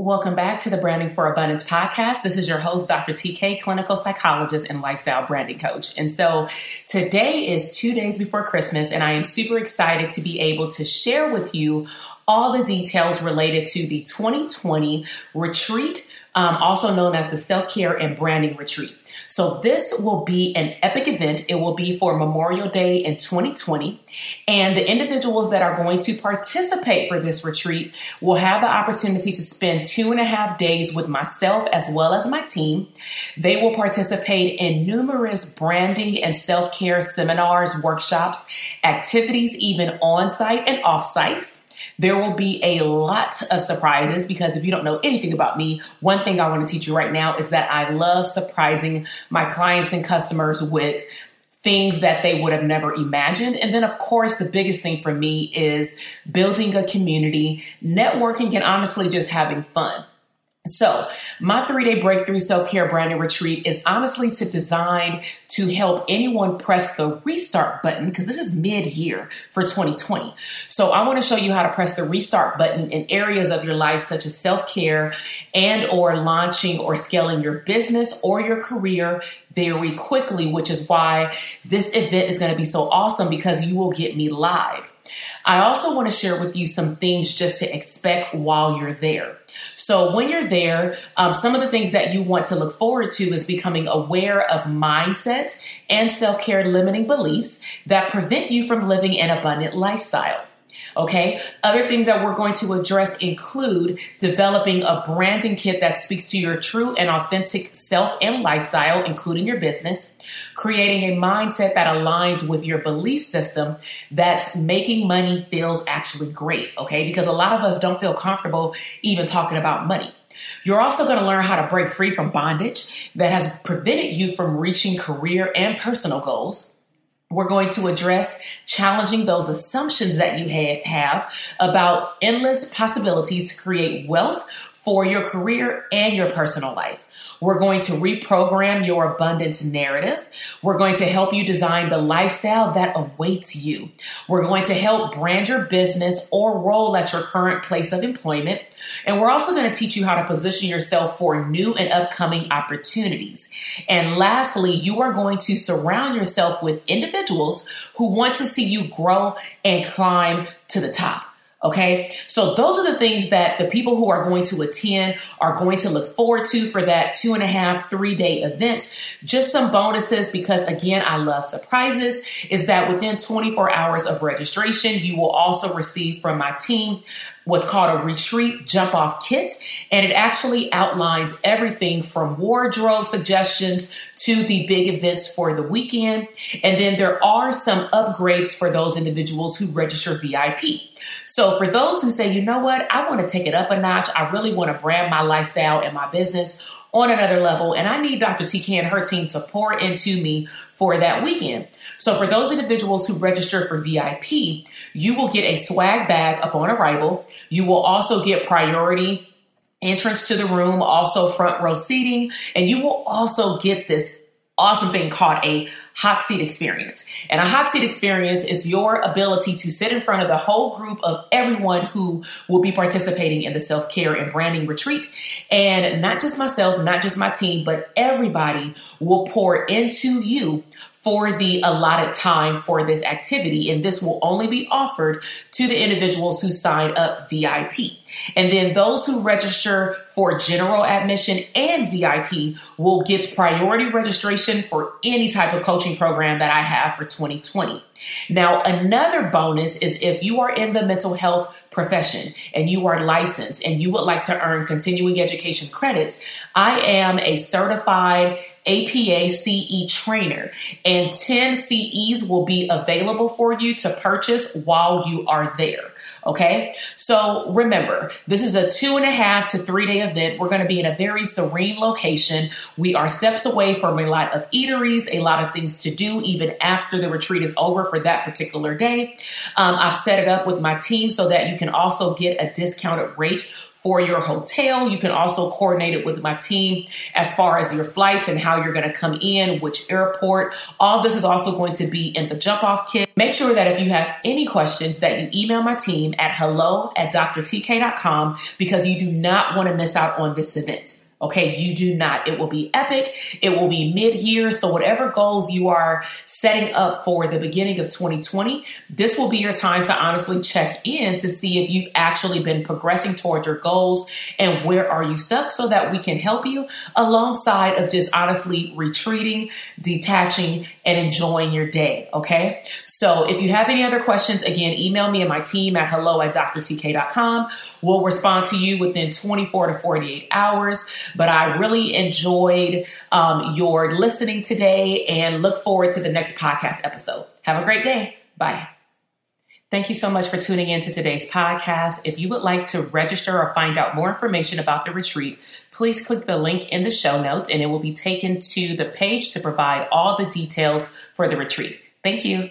Welcome back to the Branding for Abundance podcast. This is your host, Dr. TK, clinical psychologist and lifestyle branding coach. And so today is two days before Christmas, and I am super excited to be able to share with you all the details related to the 2020 retreat, um, also known as the Self Care and Branding Retreat. So this will be an epic event. It will be for Memorial Day in 2020. And the individuals that are going to participate for this retreat will have the opportunity to spend two and a half days with myself as well as my team. They will participate in numerous branding and self care seminars, workshops, activities, even on site and off site. There will be a lot of surprises because if you don't know anything about me, one thing I want to teach you right now is that I love surprising my clients and customers with things that they would have never imagined. And then, of course, the biggest thing for me is building a community, networking, and honestly just having fun. So, my three day breakthrough self care branding retreat is honestly to design to help anyone press the restart button because this is mid year for 2020. So, I want to show you how to press the restart button in areas of your life such as self care and or launching or scaling your business or your career very quickly, which is why this event is going to be so awesome because you will get me live. I also want to share with you some things just to expect while you're there. So, when you're there, um, some of the things that you want to look forward to is becoming aware of mindset and self care limiting beliefs that prevent you from living an abundant lifestyle. Okay. Other things that we're going to address include developing a branding kit that speaks to your true and authentic self and lifestyle, including your business, creating a mindset that aligns with your belief system that's making money feels actually great. Okay. Because a lot of us don't feel comfortable even talking about money. You're also going to learn how to break free from bondage that has prevented you from reaching career and personal goals. We're going to address challenging those assumptions that you have about endless possibilities to create wealth for your career and your personal life. We're going to reprogram your abundance narrative. We're going to help you design the lifestyle that awaits you. We're going to help brand your business or role at your current place of employment. And we're also going to teach you how to position yourself for new and upcoming opportunities. And lastly, you are going to surround yourself with individuals who want to see you grow and climb to the top. Okay, so those are the things that the people who are going to attend are going to look forward to for that two and a half, three day event. Just some bonuses because, again, I love surprises. Is that within 24 hours of registration, you will also receive from my team what's called a retreat jump off kit. And it actually outlines everything from wardrobe suggestions to the big events for the weekend. And then there are some upgrades for those individuals who register VIP. So for those who say, you know what, I want to take it up a notch, I really want to brand my lifestyle and my business on another level. And I need Dr. TK and her team to pour into me for that weekend. So for those individuals who register for VIP, you will get a swag bag upon arrival. You will also get priority entrance to the room, also front row seating, and you will also get this awesome thing called a hot seat experience. And a hot seat experience is your ability to sit in front of the whole group of everyone who will be participating in the self care and branding retreat. And not just myself, not just my team, but everybody will pour into you for the allotted time for this activity. And this will only be offered to the individuals who sign up VIP. And then those who register for general admission and VIP will get priority registration for any type of coaching program that I have for 2020. Now, another bonus is if you are in the mental health profession and you are licensed and you would like to earn continuing education credits, I am a certified APA CE trainer and 10 CEs will be available for you to purchase while you are there. Okay. So remember, this is a two and a half to three day event. We're going to be in a very serene location. We are steps away from a lot of eateries, a lot of things to do even after the retreat is over for that particular day. Um, I've set it up with my team so that you can also get a discounted rate for your hotel. You can also coordinate it with my team as far as your flights and how you're going to come in, which airport. All this is also going to be in the jump off kit. Make sure that if you have any questions that you email my team at hello at drtk.com because you do not want to miss out on this event. Okay, you do not. It will be epic. It will be mid year. So, whatever goals you are setting up for the beginning of 2020, this will be your time to honestly check in to see if you've actually been progressing toward your goals and where are you stuck so that we can help you alongside of just honestly retreating, detaching, and enjoying your day. Okay, so if you have any other questions, again, email me and my team at hello at drtk.com. We'll respond to you within 24 to 48 hours. But I really enjoyed um, your listening today and look forward to the next podcast episode. Have a great day. Bye. Thank you so much for tuning in to today's podcast. If you would like to register or find out more information about the retreat, please click the link in the show notes and it will be taken to the page to provide all the details for the retreat. Thank you.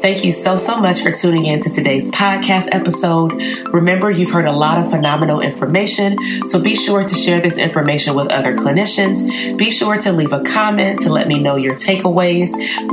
Thank you so, so much for tuning in to today's podcast episode. Remember, you've heard a lot of phenomenal information, so be sure to share this information with other clinicians. Be sure to leave a comment to let me know your takeaways.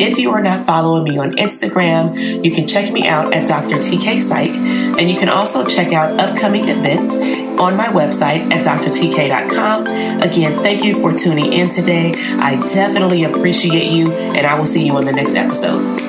If you are not following me on Instagram, you can check me out at Dr. TK Psych, and you can also check out upcoming events on my website at drtk.com. Again, thank you for tuning in today. I definitely appreciate you, and I will see you on the next episode.